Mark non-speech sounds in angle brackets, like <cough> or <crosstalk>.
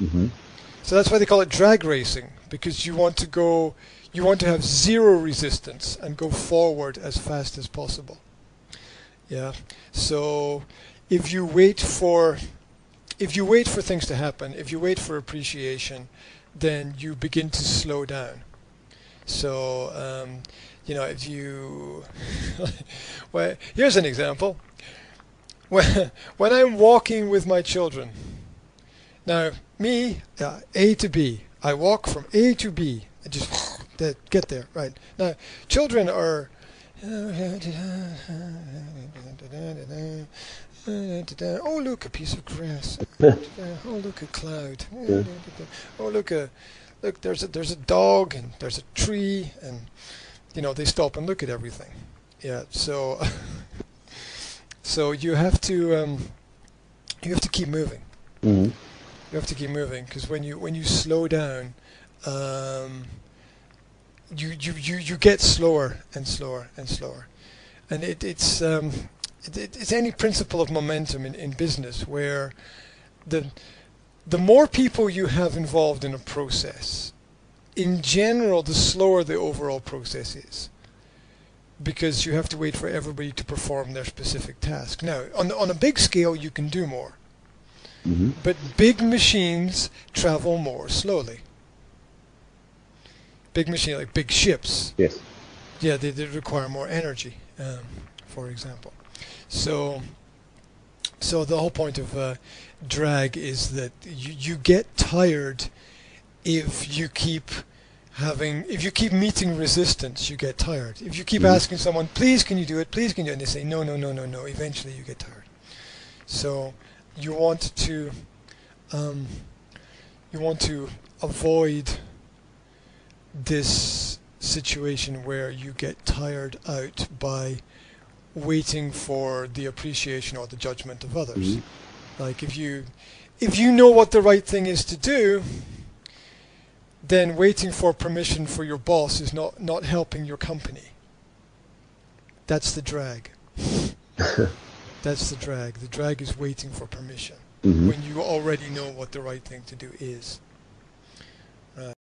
Mm-hmm. So that's why they call it drag racing because you want to go, you want to have zero resistance and go forward as fast as possible. Yeah. So if you wait for, if you wait for things to happen, if you wait for appreciation, then you begin to slow down. So um, you know if you, <laughs> well, here's an example. When <laughs> when I'm walking with my children. Now, me, uh, A to B. I walk from A to B and just <laughs> get there. Right now, children are. Oh, look, a piece of grass. <laughs> oh, look, a cloud. Oh, look, a look. There's a there's a dog and there's a tree, and you know they stop and look at everything. Yeah. So, <laughs> so you have to um, you have to keep moving. Mm-hmm. You have to keep moving because when you when you slow down, um, you, you you you get slower and slower and slower, and it, it's um, it, it's any principle of momentum in, in business where the the more people you have involved in a process, in general, the slower the overall process is. Because you have to wait for everybody to perform their specific task. Now, on on a big scale, you can do more. Mm-hmm. But big machines travel more slowly. Big machines, like big ships, Yes. yeah, they, they require more energy, um, for example. So, so the whole point of uh, drag is that you, you get tired if you keep having, if you keep meeting resistance, you get tired. If you keep Mhm. asking someone, please can you do it, please can you do it, and they say, no, no, no, no, no, eventually you get tired. So you want to, um, you want to avoid this situation where you get tired out by waiting for the appreciation or the judgment of others. Mhm. Like if you if you know what the right thing is to do, then waiting for permission for your boss is not, not helping your company. That's the drag. <laughs> That's the drag. The drag is waiting for permission Mm-hmm. when you already know what the right thing to do is.